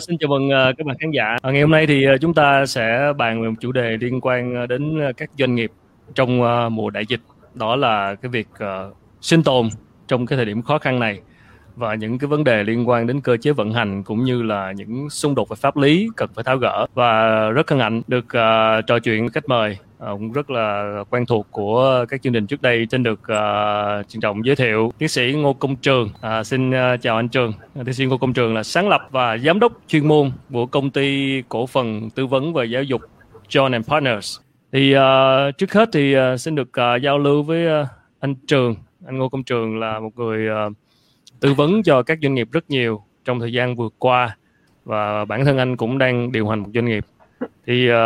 Xin chào mừng uh, các bạn khán giả. À, ngày hôm nay thì uh, chúng ta sẽ bàn về một chủ đề liên quan uh, đến uh, các doanh nghiệp trong uh, mùa đại dịch. Đó là cái việc uh, sinh tồn trong cái thời điểm khó khăn này và những cái vấn đề liên quan đến cơ chế vận hành cũng như là những xung đột về pháp lý cần phải tháo gỡ và rất hân hạnh được uh, trò chuyện với khách mời Ờ, cũng rất là quen thuộc của các chương trình trước đây xin được uh, trân trọng giới thiệu tiến sĩ Ngô Công Trường. Uh, xin uh, chào anh Trường. Tiến sĩ Ngô Công Trường là sáng lập và giám đốc chuyên môn của công ty cổ phần tư vấn và giáo dục John and Partners. Thì uh, trước hết thì uh, xin được uh, giao lưu với uh, anh Trường. Anh Ngô Công Trường là một người uh, tư vấn cho các doanh nghiệp rất nhiều trong thời gian vừa qua và bản thân anh cũng đang điều hành một doanh nghiệp. Thì uh,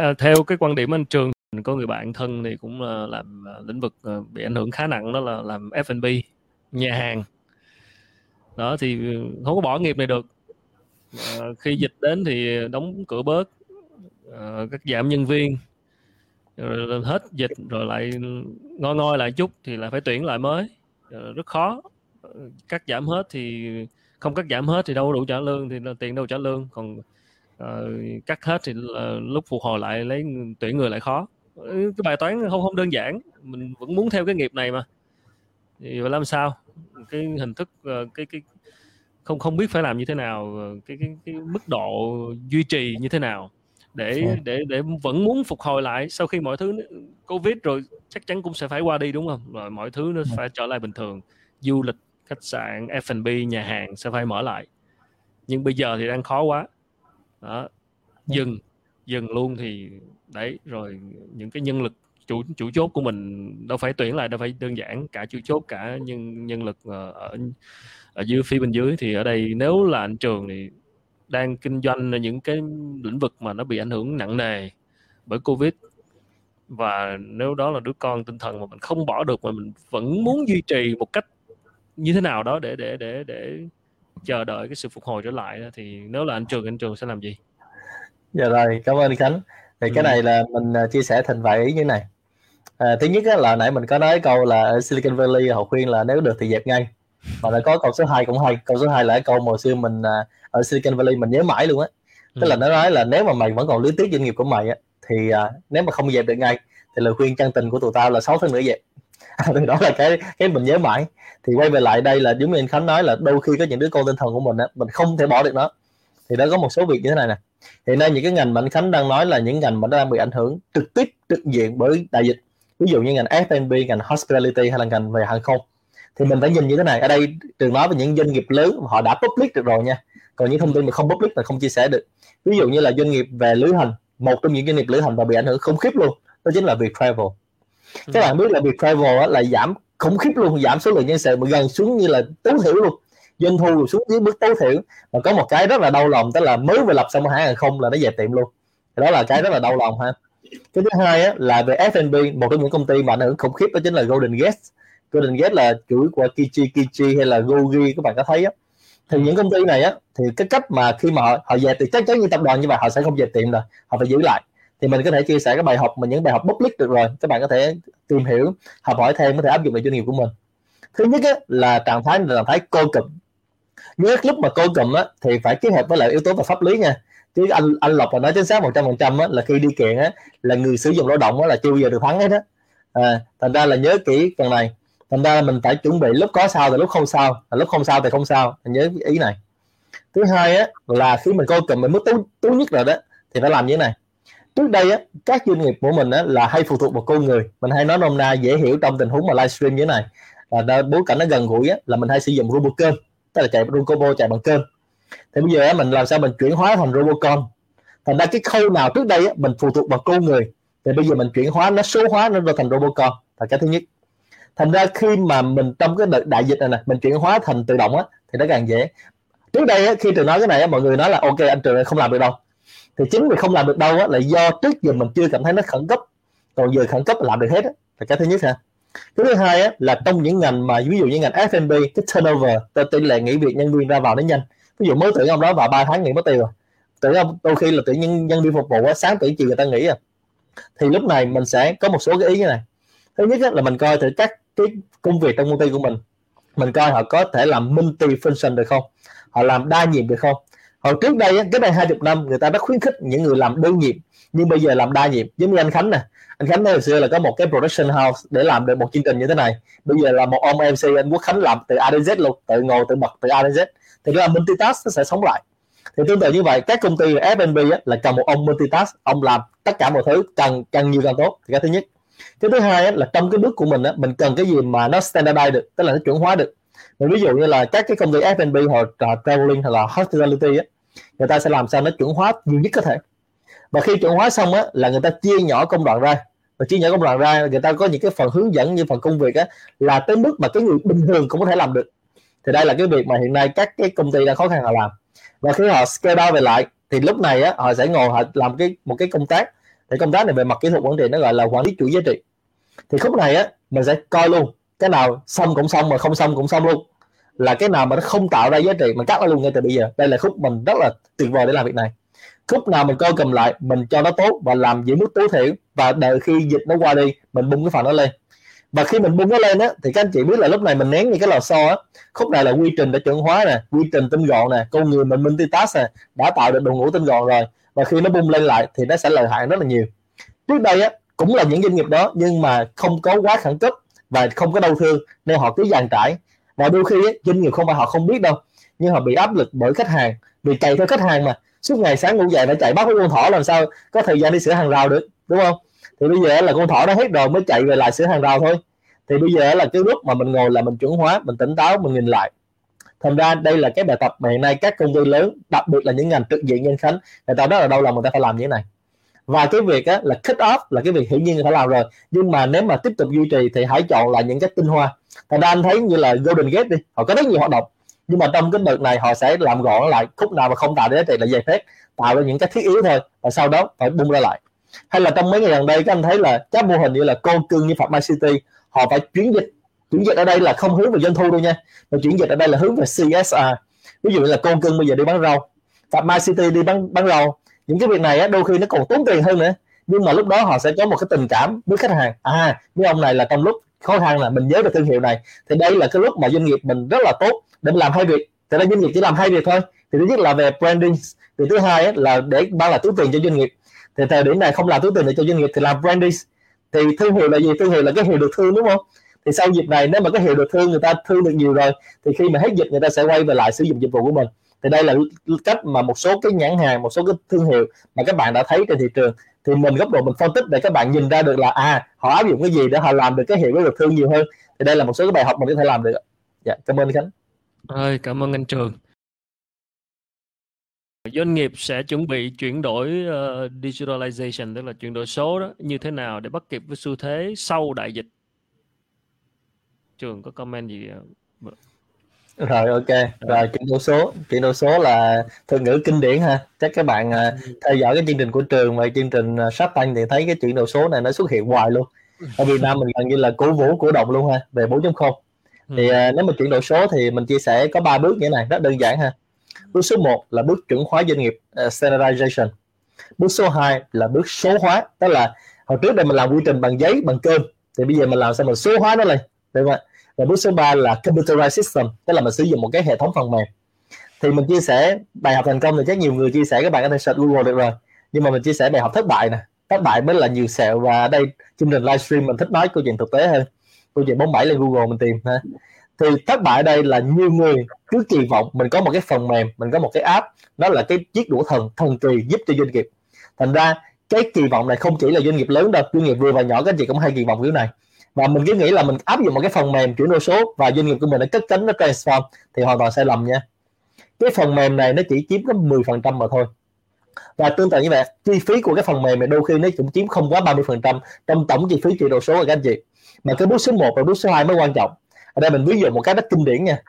À, theo cái quan điểm anh Trường mình có người bạn thân thì cũng là làm à, lĩnh vực à, bị ảnh hưởng khá nặng đó là làm F&B nhà hàng. Đó thì ừ, không có bỏ nghiệp này được. À, khi dịch đến thì đóng cửa bớt à, các giảm nhân viên rồi hết dịch rồi lại ngoi ngoi lại chút thì lại phải tuyển lại mới. Ờ, rất khó. Cắt giảm hết thì không cắt giảm hết thì đâu đủ trả lương thì tiền đâu trả lương. Còn uh, cắt hết thì lúc phục hồi lại lấy tuyển người lại khó. Cái bài toán không không đơn giản mình vẫn muốn theo cái nghiệp này mà. Thì làm sao? Cái hình thức uh, cái cái không không biết phải làm như thế nào cái cái, cái mức độ duy trì như thế nào để dạ. để để vẫn muốn phục hồi lại. Sau khi mọi thứ covid rồi chắc chắn cũng sẽ phải qua đi đúng không? Rồi mọi thứ nó dạ. phải trở lại bình thường. Du lịch khách sạn F&B nhà hàng sẽ phải mở lại. Nhưng bây giờ thì đang khó quá đó. Dừng dừng luôn thì đấy rồi những cái nhân lực chủ chủ chốt của mình đâu phải tuyển lại đâu phải đơn giản cả chủ chốt cả nhân nhân lực ờ, ở ở dưới phía bên dưới. Thì ở đây nếu là anh trường thì đang kinh doanh những cái lĩnh vực mà nó bị ảnh hưởng nặng nề bởi covid. Và nếu đó là đứa con tinh thần mà mình không bỏ được mà mình vẫn muốn duy trì một cách như thế nào đó để để để để chờ đợi cái sự phục hồi trở lại đó, thì nếu là anh trường anh trường sẽ làm gì? Dạ rồi cảm ơn khánh. Thì ừ. cái này là mình à, chia sẻ thành vài ý như này. À, thứ nhất là nãy mình có nói câu là ở Silicon Valley họ khuyên là nếu được thì dẹp ngay. Và lại có câu số 2 cũng hay câu số 2 là cái câu hồi xưa mình à, ở Silicon Valley mình nhớ mãi luôn á. Tức ừ. là nó nói là nếu mà mày vẫn còn lưới tiếc doanh nghiệp của mày á thì à, nếu mà không dẹp được ngay thì lời khuyên chân tình của tụi tao là 6 tháng nữa dẹp đó là cái cái mình nhớ mãi. Thì quay về lại đây là giống như anh Khánh nói là đôi khi có những đứa con tinh thần của mình á, mình không thể bỏ được nó. Thì đó có một số việc như thế này nè. Hiện nay những cái ngành mà anh Khánh đang nói là những ngành mà đang bị ảnh hưởng trực tiếp trực diện bởi đại dịch. Ví dụ như ngành F&B ngành hospitality hay là ngành về hàng không. Thì mình phải nhìn như thế này. Ở đây trường nói về những doanh nghiệp lớn họ đã public được rồi nha. Còn những thông tin mà không public là không chia sẻ được. Ví dụ như là doanh nghiệp về lữ hành, một trong những doanh nghiệp lữ hành và bị ảnh hưởng không khiếp luôn, đó chính là việc travel. Ừ. các bạn biết là việc travel á, là giảm khủng khiếp luôn giảm số lượng nhân sự mà gần xuống như là tối thiểu luôn. Doanh thu xuống dưới mức tối thiểu. Mà có một cái rất là đau lòng tức là mới vừa lập xong hãng hàng không là nó về tiệm luôn. Đó là cái rất là đau lòng ha. Cái thứ hai á, là về F&B một trong những công ty mà ảnh hưởng khủng khiếp đó chính là Golden Gate. Golden Gate là chuỗi của Kichi Kichi hay là Gogi các bạn có thấy á. Thì những công ty này á thì cái cách mà khi mà họ, họ về thì chắc chắn như tập đoàn như vậy họ sẽ không về tiệm rồi họ phải giữ lại thì mình có thể chia sẻ cái bài học mình những bài học public được rồi. Các bạn có thể tìm hiểu học hỏi thêm có thể áp dụng vào doanh nghiệp của mình. Thứ nhất á, là trạng thái là trạng thái cô cụm. Nhớ lúc mà cô cụm á, thì phải kết hợp với lại yếu tố và pháp lý nha. Chứ anh anh lộc là nói chính xác một trăm phần trăm là khi đi kiện á, là người sử dụng lao động á, là chưa bao giờ được thắng hết á. À, thành ra là nhớ kỹ phần này. Thành ra là mình phải chuẩn bị lúc có sao thì lúc không sao lúc không sao thì không sao. Mình nhớ ý này. Thứ hai á, là khi mình cô cụm mình mức tú, tú nhất rồi đó thì phải làm như thế này trước đây á các doanh nghiệp của mình á là hay phụ thuộc vào con người. Mình hay nói nôm na dễ hiểu trong tình huống mà livestream như thế này. Là bối cảnh nó gần gũi á là mình hay sử dụng robot kênh tức là chạy robot chạy bằng kênh thì bây giờ á, mình làm sao mình chuyển hóa thành robocon thành ra cái khâu nào trước đây á, mình phụ thuộc vào con người thì bây giờ mình chuyển hóa nó số hóa nó thành robocon là cái thứ nhất. Thành ra khi mà mình trong cái đợt đại dịch này nè mình chuyển hóa thành tự động á thì nó càng dễ. Trước đây á, khi trường nói cái này á, mọi người nói là ok anh trường không làm được đâu thì chính vì không làm được đâu á, là do trước giờ mình chưa cảm thấy nó khẩn cấp. Còn giờ khẩn cấp là làm được hết á. Là cái thứ nhất ha. Cái thứ hai á, là trong những ngành mà ví dụ như ngành F&B cái turnover tỷ lệ nghỉ việc nhân viên ra vào nó nhanh. Ví dụ mới tuyển ông đó vào 3 tháng nghỉ mất tiêu rồi tuyển ông đôi khi là tuyển nhân nhân viên phục vụ á, sáng tuyển chiều người ta nghỉ à. Thì lúc này mình sẽ có một số cái ý như này. Thứ nhất á, là mình coi thử các cái công việc trong công ty của mình. Mình coi họ có thể làm multi function được không? Họ làm đa nhiệm được không? Hồi trước đây cái này hai chục năm người ta đã khuyến khích những người làm đơn nhiệm nhưng bây giờ làm đa nhiệm. Giống như anh Khánh nè. Anh Khánh hồi xưa là có một cái production house để làm được một chương trình như thế này. Bây giờ là một ông MC anh Quốc Khánh làm từ A đến Z luôn tự ngồi tự bật từ A đến Z. Thì đó là multitask nó sẽ sống lại. Thì tương tự như vậy các công ty F&B á, là cần một ông multitask ông làm tất cả mọi thứ càng càng nhiều càng tốt. Thì cái thứ nhất. Cái thứ hai á, là trong cái bước của mình á, mình cần cái gì mà nó standardize được tức là nó chuẩn hóa được. Mình ví dụ như là các cái công ty F&B hoặc traveling hoặc là hospitality á, người ta sẽ làm sao nó chuẩn hóa nhiều nhất có thể. Và khi chuẩn hóa xong á, là người ta chia nhỏ công đoạn ra. Và chia nhỏ công đoạn ra, người ta có những cái phần hướng dẫn như phần công việc á, là tới mức mà cái người bình thường cũng có thể làm được. Thì đây là cái việc mà hiện nay các cái công ty đang khó khăn họ làm. Và khi họ scale down về lại, thì lúc này á, họ sẽ ngồi, họ làm cái, một cái công tác. Thì công tác này về mặt kỹ thuật quản trị nó gọi là quản lý chuỗi giá trị. Thì khúc này á, mình sẽ coi luôn. Cái nào xong cũng xong, mà không xong cũng xong luôn là cái nào mà nó không tạo ra giá trị, mình cắt nó luôn ngay từ bây giờ. Đây là khúc mình rất là tuyệt vời để làm việc này. Khúc nào mình coi cầm lại, mình cho nó tốt và làm giữ mức tối thiểu, và đợi khi dịch nó qua đi, mình bung cái phần nó lên. Và khi mình bung nó lên á, thì các anh chị biết là lúc này mình nén như cái lò xo á. Khúc này là quy trình đã chuẩn hóa nè, quy trình tinh gọn nè, con người mình multitask nè, đã tạo được đội ngũ tinh gọn rồi. Và khi nó bung lên lại thì nó sẽ lợi hại rất là nhiều. Trước đây á, cũng là những doanh nghiệp đó, nhưng mà không có quá khẩn cấp và không có đau thương, nên họ cứ dàn trải và đôi khi ấy, doanh nghiệp không phải họ không biết đâu nhưng họ bị áp lực bởi khách hàng bị cày theo khách hàng mà. Suốt ngày sáng ngủ dậy phải chạy bắt con thỏ làm sao có thời gian đi sửa hàng rào được đúng không? Thì bây giờ là con thỏ nó hết rồi mới chạy về lại sửa hàng rào thôi. Thì bây giờ là cái lúc mà mình ngồi là mình chuẩn hóa mình tỉnh táo mình nhìn lại. Thành ra đây là cái bài tập mà hiện nay các công ty lớn đặc biệt là những ngành trực diện nhân khánh người ta rất là đau lòng người ta phải làm như thế này và cái việc á, là cut off là cái việc hiển nhiên phải làm rồi. Nhưng mà nếu mà tiếp tục duy trì thì hãy chọn lại những cái tinh hoa. Thành ra anh thấy như là Golden Gate đi họ có rất nhiều hoạt động. Nhưng mà trong cái đợt này họ sẽ làm gọn lại khúc nào mà không tạo giá trị là giày phép tạo ra những cái thiết yếu thôi và sau đó phải bung ra lại. Hay là trong mấy ngày gần đây các anh thấy là các mô hình như là con cưng như Phạm Mai City họ phải chuyển dịch chuyển dịch ở đây là không hướng về doanh thu đâu nha mà chuyển dịch ở đây là hướng về CSR ví dụ như là con cưng bây giờ đi bán rau Phạm Mai City đi bán bán rau những cái việc này á, đôi khi nó còn tốn tiền hơn nữa. Nhưng mà lúc đó họ sẽ có một cái tình cảm với khách hàng. À với ông này là trong lúc khó khăn là mình nhớ được thương hiệu này thì đây là cái lúc mà doanh nghiệp mình rất là tốt để mình làm hai việc. Thì đây doanh nghiệp chỉ làm hai việc thôi. Thì thứ nhất là về branding thì thứ hai là để mang lại túi tiền cho doanh nghiệp. Thì thời điểm này không làm túi tiền để cho doanh nghiệp thì làm branding. Thì thương hiệu là gì? Thương hiệu là cái hiệu được thương đúng không? Thì sau dịp này nếu mà cái hiệu được thương người ta thương được nhiều rồi thì khi mà hết dịch người ta sẽ quay về lại sử dụng dịch vụ của mình thì đây là cách mà một số cái nhãn hàng một số cái thương hiệu mà các bạn đã thấy trên thị trường. Thì mình góc độ mình phân tích để các bạn nhìn ra được là à họ áp dụng cái gì để họ làm được cái hiệu được thương nhiều hơn. Thì đây là một số cái bài học mình có thể làm được dạ cảm ơn khánh. Ơi cảm ơn anh trường. Doanh nghiệp sẽ chuẩn bị chuyển đổi uh, digitalization tức là chuyển đổi số đó như thế nào để bắt kịp với xu thế sau đại dịch? Trường có comment gì rồi ok. Rồi. Chuyển đổi số. Chuyển đổi số là thuật ngữ kinh điển ha. Chắc các bạn uh, theo dõi cái chương trình của trường và chương trình uh, Sharp Tank thì thấy cái chuyển đổi số này nó xuất hiện hoài luôn. Ở Việt Nam mình gần như là cổ vũ cổ động luôn ha về 4.0 thì uh, nếu mà chuyển đổi số thì mình chia sẻ có ba bước như thế này. Rất đơn giản ha. Bước số 1 là bước chuẩn hóa doanh nghiệp uh, standardization. Bước số 2 là bước số hóa. Tức là hồi trước đây mình làm quy trình bằng giấy bằng cơm. Thì bây giờ mình làm sao mình số hóa nó lên? Đúng không ạ và bước số 3 là computerized system, tức là mình sử dụng một cái hệ thống phần mềm. Thì mình chia sẻ bài học thành công thì chắc nhiều người chia sẻ các bạn có thể search Google được rồi. Nhưng mà mình chia sẻ bài học thất bại nè. Thất bại mới là nhiều sẹo và ở đây, chương trình livestream mình thích nói câu chuyện thực tế hơn. Câu chuyện bóng bẩy lên Google mình tìm ha. Thì thất bại ở đây là nhiều người cứ kỳ vọng mình có một cái phần mềm, mình có một cái app đó là cái chiếc đũa thần thần kỳ giúp cho doanh nghiệp. Thành ra cái kỳ vọng này không chỉ là doanh nghiệp lớn đâu, doanh nghiệp vừa và nhỏ các anh chị cũng hay kỳ vọng kiểu này và mình cứ nghĩ là mình áp dụng một cái phần mềm chuyển đổi số và doanh nghiệp của mình đã cất cánh nó transform thì hoàn toàn sai lầm nha. Cái phần mềm này nó chỉ chiếm có 10% mà thôi. Và tương tự như vậy, chi phí của cái phần mềm này đôi khi nó cũng chiếm không quá 30% trong tổng chi phí chuyển đổi số của các anh chị. Mà cái bước số 1 và bước số 2 mới quan trọng. Ở đây mình ví dụ một cái rất kinh điển nha.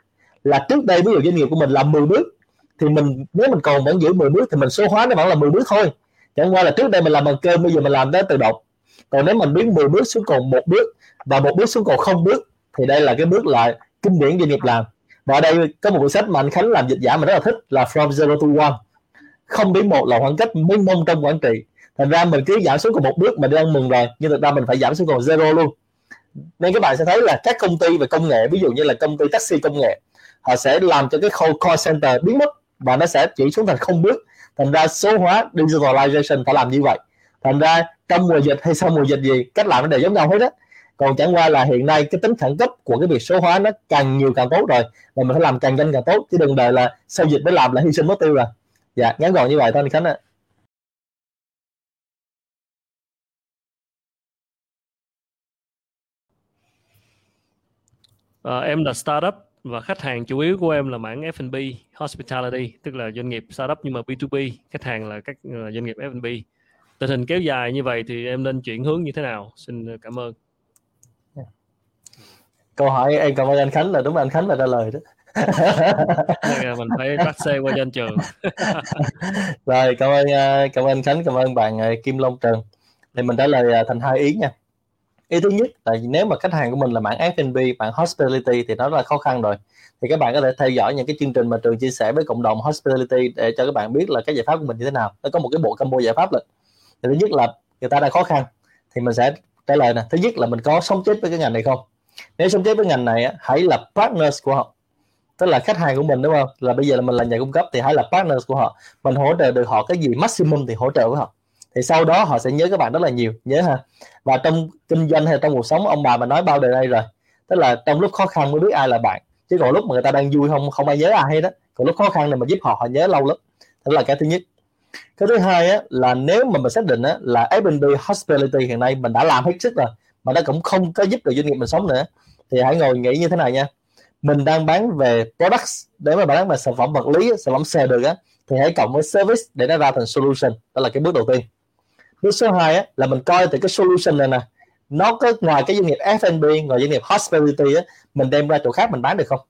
Là trước đây ví dụ doanh nghiệp của mình làm 10 bước, thì mình, nếu mình còn vẫn giữ 10 bước thì mình số hóa nó vẫn là 10 bước thôi. Chẳng qua là trước đây mình làm bằng cơm bây giờ mình làm tới tự động. Còn nếu mình biến 10 bước xuống còn một bước và một bước xuống cầu không bước, thì đây là cái bước là kinh điển doanh nghiệp làm. Và ở đây có một cuốn sách mà anh Khánh làm dịch giả mà rất là thích, là From Zero to One. Không đến một là khoảng cách mênh mông trong quản trị. Thành ra mình cứ giảm xuống còn một bước mà đang mừng rồi, nhưng thực ra mình phải giảm xuống còn zero luôn. Nên các bạn sẽ thấy là các công ty về công nghệ, ví dụ như là công ty taxi công nghệ, họ sẽ làm cho cái khâu call center biến mất và nó sẽ chỉ xuống thành không bước. Thành ra số hóa digitalization phải làm như vậy. Thành ra trong mùa dịch hay sau mùa dịch gì, cách làm nó đều giống nhau hết á còn chẳng qua là hiện nay cái tính khẩn cấp của cái việc số hóa nó càng nhiều càng tốt rồi. Và mình phải làm càng nhanh càng tốt. Chứ đừng đợi là sau dịch mới làm là hy sinh mất tiêu rồi. Dạ ngắn gọn như vậy thôi anh khánh ạ. À, em là startup và khách hàng chủ yếu của em là mảng F&B hospitality tức là doanh nghiệp startup nhưng mà B2B khách hàng là các là doanh nghiệp F&B tình hình kéo dài như vậy thì em nên chuyển hướng như thế nào? Xin cảm ơn câu hỏi em cảm ơn anh Khánh là đúng là anh Khánh là trả lời đó. Mình phải bắt xe qua trên trường. Rồi cảm ơn ờ, cảm ơn anh Khánh cảm ơn bạn ờ, Kim Long Trần. Thì mình trả lời ờ, thành hai ý nha. Ý thứ nhất là nếu mà khách hàng của mình là mảng F&B mảng hospitality thì nó là khó khăn rồi. Thì các bạn có thể theo dõi những cái chương trình mà trường chia sẻ với cộng đồng hospitality để cho các bạn biết là cái giải pháp của mình như thế nào. Nó có một cái bộ combo giải pháp thì thứ nhất là người ta đang khó khăn thì mình sẽ trả lời nè. Thứ nhất là mình có sống chết với cái ngành này không nếu sống chết với ngành này hãy là partners của họ. Tức là khách hàng của mình đúng không? Là bây giờ là mình là nhà cung cấp thì hãy là partners của họ. Mình hỗ trợ được họ cái gì maximum thì hỗ trợ với họ. Thì sau đó họ sẽ nhớ các bạn rất là nhiều nhớ ha. Và trong kinh doanh hay trong cuộc sống ông bà mình nói bao đời đây rồi. Tức là trong lúc khó khăn mới biết ai là bạn. Chứ còn lúc mà người ta đang vui không không ai nhớ ai hết đó còn lúc khó khăn này mà giúp họ họ nhớ lâu lắm. Đó là cái thứ nhất. Cái thứ hai á, là nếu mà mình xác định á, là F&B hospitality hiện nay mình đã làm hết sức rồi mà nó cũng không có giúp được doanh nghiệp mình sống nữa. Thì hãy ngồi nghĩ như thế này nha. Mình đang bán về products để mà bán về sản phẩm vật lý sản phẩm xe được á thì hãy cộng với service để nó ra thành solution. Đó là cái bước đầu tiên. Bước số 2 á, là mình coi từ cái solution này nè. Nó có ngoài cái doanh nghiệp F&B ngoài doanh nghiệp hospitality á, mình đem ra chỗ khác mình bán được không?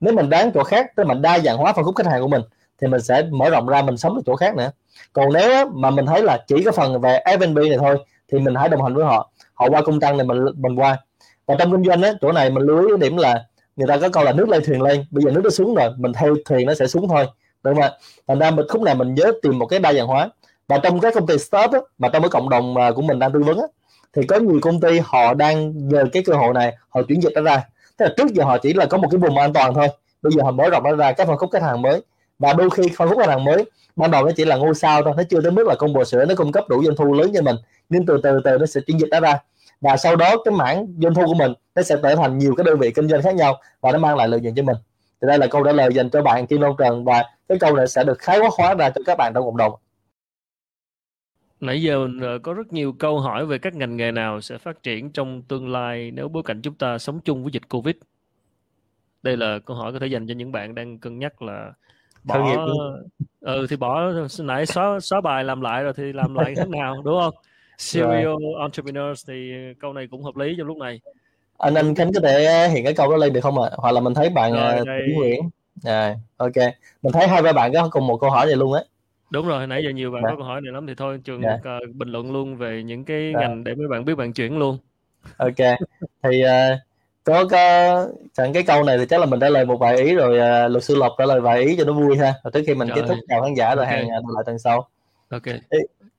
Nếu mình bán chỗ khác tức là mình đa dạng hóa phân khúc khách hàng của mình thì mình sẽ mở rộng ra mình sống ở chỗ khác nữa. Còn nếu mà mình thấy là chỉ có phần về F&B này thôi thì mình hãy đồng hành với họ họ qua công tăng này mình mình qua. Và trong kinh doanh á chỗ này mình lưu ý cái điểm là người ta có câu là nước lên thuyền lên bây giờ nước nó xuống rồi mình theo thuyền nó sẽ xuống thôi. Đúng không ạ? Thành ra mình khúc này mình nhớ tìm một cái đa dạng hóa. Và trong các công ty startup á, mà trong cái cộng đồng của mình đang tư vấn á, thì có nhiều công ty họ đang nhờ cái cơ hội này họ chuyển dịch nó ra. Tức là trước giờ họ chỉ là có một cái vùng an toàn thôi. Bây giờ họ mở rộng nó ra các phân khúc khách hàng mới và đôi khi phân khúc khách hàng mới, ban đầu nó chỉ là ngôi sao thôi, nó chưa tới mức là công bò sữa nó cung cấp đủ doanh thu lớn cho mình. Nhưng từ từ từ nó sẽ chuyển dịch nó ra. Và sau đó cái mảng doanh thu của mình, nó sẽ trở thành nhiều cái đơn vị kinh doanh khác nhau và nó mang lại lợi nhuận cho mình. Thì đây là câu trả lời dành cho bạn Kim Long Trần và cái câu này sẽ được khái quát hóa ra cho các bạn trong cộng đồng. Nãy giờ mình ờ, có rất nhiều câu hỏi về các ngành nghề nào sẽ phát triển trong tương lai nếu bối cảnh chúng ta sống chung với dịch Covid. Đây là câu hỏi có thể dành cho những bạn đang cân nhắc là bỏ ừ thì bỏ nãy xóa xóa bài làm lại rồi thì làm lại thế nào đúng không? Serial right. entrepreneurs thì câu này cũng hợp lý trong lúc này. Anh anh Khánh có thể hiện cái câu đó lên được không ạ? À? Hoặc là mình thấy bạn rồi, uh, Nguyễn. À, ok. Mình thấy hai ba bạn có cùng một câu hỏi này luôn á đúng rồi nãy giờ nhiều bạn dạ. có câu hỏi này lắm thì thôi trường dạ. uh, bình luận luôn về những cái dạ. ngành để mấy bạn biết bạn chuyển luôn ok thì uh, có có chẳng cái câu này thì chắc là mình đã lời một vài ý rồi uh, luật sư lộc trả lời vài ý cho nó vui ha. Rồi trước khi mình Trời kết thúc chào khán giả rồi okay. hẹn lại tuần sau. Ok.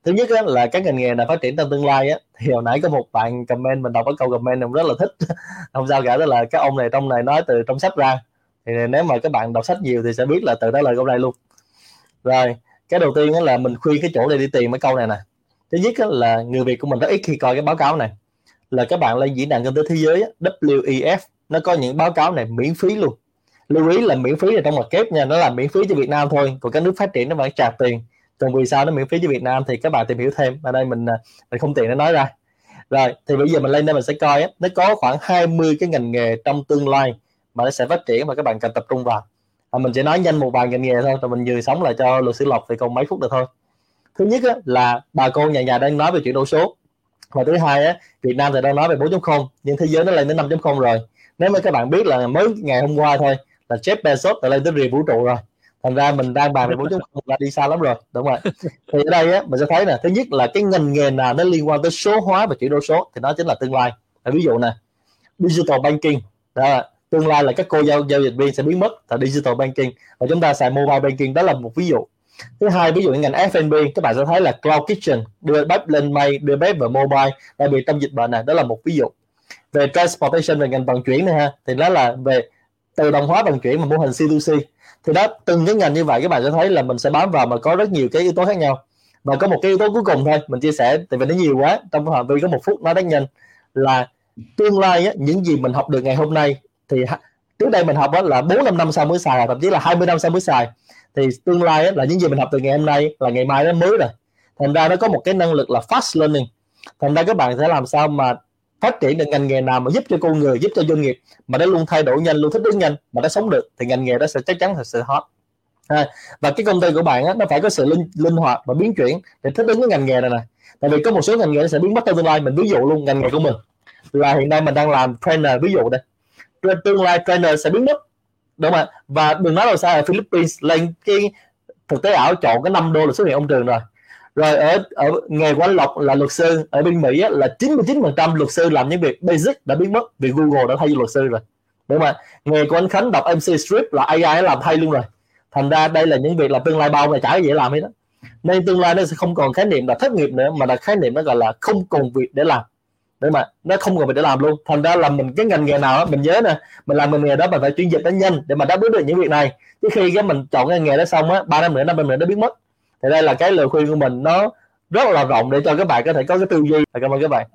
Thứ nhất á, là các ngành nghề nào phát triển trong tương lai á thì hồi nãy có một bạn comment mình đọc cái câu comment này rất là thích. Không sao cả đó là các ông này trong này nói từ trong sách ra. Thì nếu mà các bạn đọc sách nhiều thì sẽ biết là từ đó lời câu này luôn. Rồi cái đầu tiên là mình khuyên cái chỗ để đi tìm cái câu này nè. Thứ nhất là người việt của mình rất ít khi coi cái báo cáo này là các bạn lên diễn đàn kinh tế thế giới WEF nó có những báo cáo này miễn phí luôn. Lưu ý là miễn phí là trong mặt kép nha nó là miễn phí cho Việt Nam thôi còn các nước phát triển nó vẫn trả tiền. Còn vì sao nó miễn phí cho Việt Nam thì các bạn tìm hiểu thêm. Ở đây mình à, mình không tiện để nói ra. Rồi thì bây giờ mình lên đây mình sẽ coi á nó có khoảng 20 cái ngành nghề trong tương lai mà nó sẽ phát triển và các bạn cần tập trung vào. À, mình sẽ nói nhanh một vài ngành nghề thôi rồi mình vừa sống lại cho luật sư lộc thì còn mấy phút được thôi. Thứ nhất á, là bà con nhà nhà đang nói về chuyển đổi số và thứ hai á, Việt Nam thì đang nói về 4.0 nhưng thế giới nó lên đến 5.0 rồi. Nếu mà các bạn biết là mới ngày hôm qua thôi là Jeff Bezos đã lên tới rìa vũ trụ rồi. Thành ra mình đang bàn về 4.0 là đi xa lắm rồi đúng ạ? Thì ở đây á, mình sẽ thấy nè thứ nhất là cái ngành nghề nào nó liên quan tới số hóa và chuyển đổi số thì nó chính là tương lai. Ví dụ nè digital banking đó tương lai là các cô giao giao dịch viên sẽ biến mất tại digital banking. Và chúng ta xài mobile banking đó là một ví dụ thứ hai ví dụ như ngành F&B các bạn sẽ thấy là cloud kitchen đưa bếp lên mây đưa bếp vào mobile đặc biệt trong dịch bệnh này đó là một ví dụ. Về transportation về ngành vận chuyển này ha thì đó là về tự động hóa vận chuyển mà mô hình C2C thì đó từng cái ngành như vậy các bạn sẽ thấy là mình sẽ bám vào mà có rất nhiều cái yếu tố khác nhau. Và có một cái yếu tố cuối cùng thôi mình chia sẻ tại vì nó nhiều quá trong phạm vi có một phút nói đánh nhanh là tương lai á, những gì mình học được ngày hôm nay thì trước đây mình học á, là bốn năm năm sau mới xài thậm chí là 20 năm sau mới xài thì tương lai là những gì mình học từ ngày hôm nay là ngày mai nó mới rồi. Thành ra nó có một cái năng lực là fast learning. Thành ra các bạn sẽ làm sao mà phát triển được ngành nghề nào mà giúp cho con người giúp cho doanh nghiệp mà nó luôn thay đổi nhanh luôn thích ứng nhanh mà nó sống được thì ngành nghề đó sẽ chắc chắn là sẽ hot. À, và cái công ty của bạn á, nó phải có sự linh, linh hoạt và biến chuyển để thích ứng với ngành nghề này này tại vì có một số ngành nghề nó sẽ biến mất trong tương lai. Mình ví dụ luôn ngành nghề của mình là hiện nay mình đang làm trainer ví dụ đây. Tương lai trainer sẽ biến mất đúng không ạ và đừng nói đâu xa ở Philippines lên cái thực tế ảo chọn cái 5 đô là xuất hiện ông trường rồi. Rồi ở ở nghề của anh Lộc là luật sư ở bên Mỹ á, là 99% luật sư làm những việc basic đã biến mất vì Google đã thay luật sư rồi. Đúng không ạ nghề của anh Khánh đọc MC Strip là AI làm thay luôn rồi. Thành ra đây là những việc là tương lai bao là chả dễ làm hết đó nên tương lai nó sẽ không còn khái niệm là thất nghiệp nữa mà là khái niệm nó gọi là không còn việc để làm để mà nó không còn mình để làm luôn. Thành ra là mình cái ngành nghề nào đó, mình nhớ nè mình làm ngành nghề đó mình phải chuyên dịch nó nhanh để mà đáp ứng được những việc này. Chứ khi cái mình chọn ngành nghề đó xong á ba năm nữa năm năm nữa nó biến mất. Thì đây là cái lời khuyên của mình. Nó rất là rộng để cho các bạn có thể có cái tư duy. Cảm ơn các bạn.